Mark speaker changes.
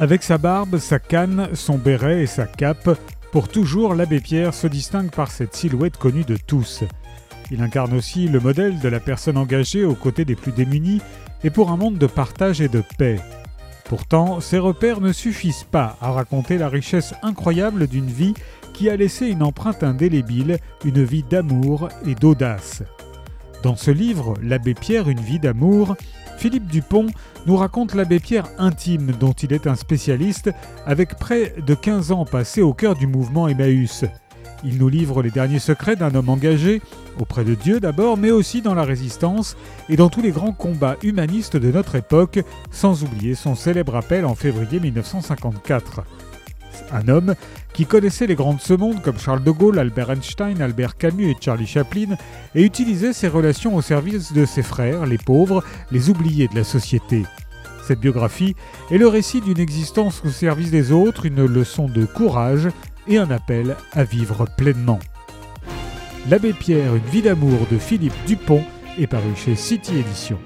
Speaker 1: Avec sa barbe, sa canne, son béret et sa cape, pour toujours l'abbé Pierre se distingue par cette silhouette connue de tous. Il incarne aussi le modèle de la personne engagée aux côtés des plus démunis et pour un monde de partage et de paix. Pourtant, ces repères ne suffisent pas à raconter la richesse incroyable d'une vie qui a laissé une empreinte indélébile, une vie d'amour et d'audace. Dans ce livre, L'abbé Pierre, une vie d'amour, Philippe Dupont nous raconte l'abbé Pierre intime dont il est un spécialiste avec près de 15 ans passés au cœur du mouvement Emmaüs. Il nous livre les derniers secrets d'un homme engagé, auprès de Dieu d'abord, mais aussi dans la résistance et dans tous les grands combats humanistes de notre époque, sans oublier son célèbre appel en février 1954. Un homme qui connaissait les grands de ce monde comme Charles de Gaulle, Albert Einstein, Albert Camus et Charlie Chaplin, et utilisait ses relations au service de ses frères, les pauvres, les oubliés de la société. Cette biographie est le récit d'une existence au service des autres, une leçon de courage et un appel à vivre pleinement. L'abbé Pierre, une vie d'amour de Philippe Dupont est paru chez City Éditions.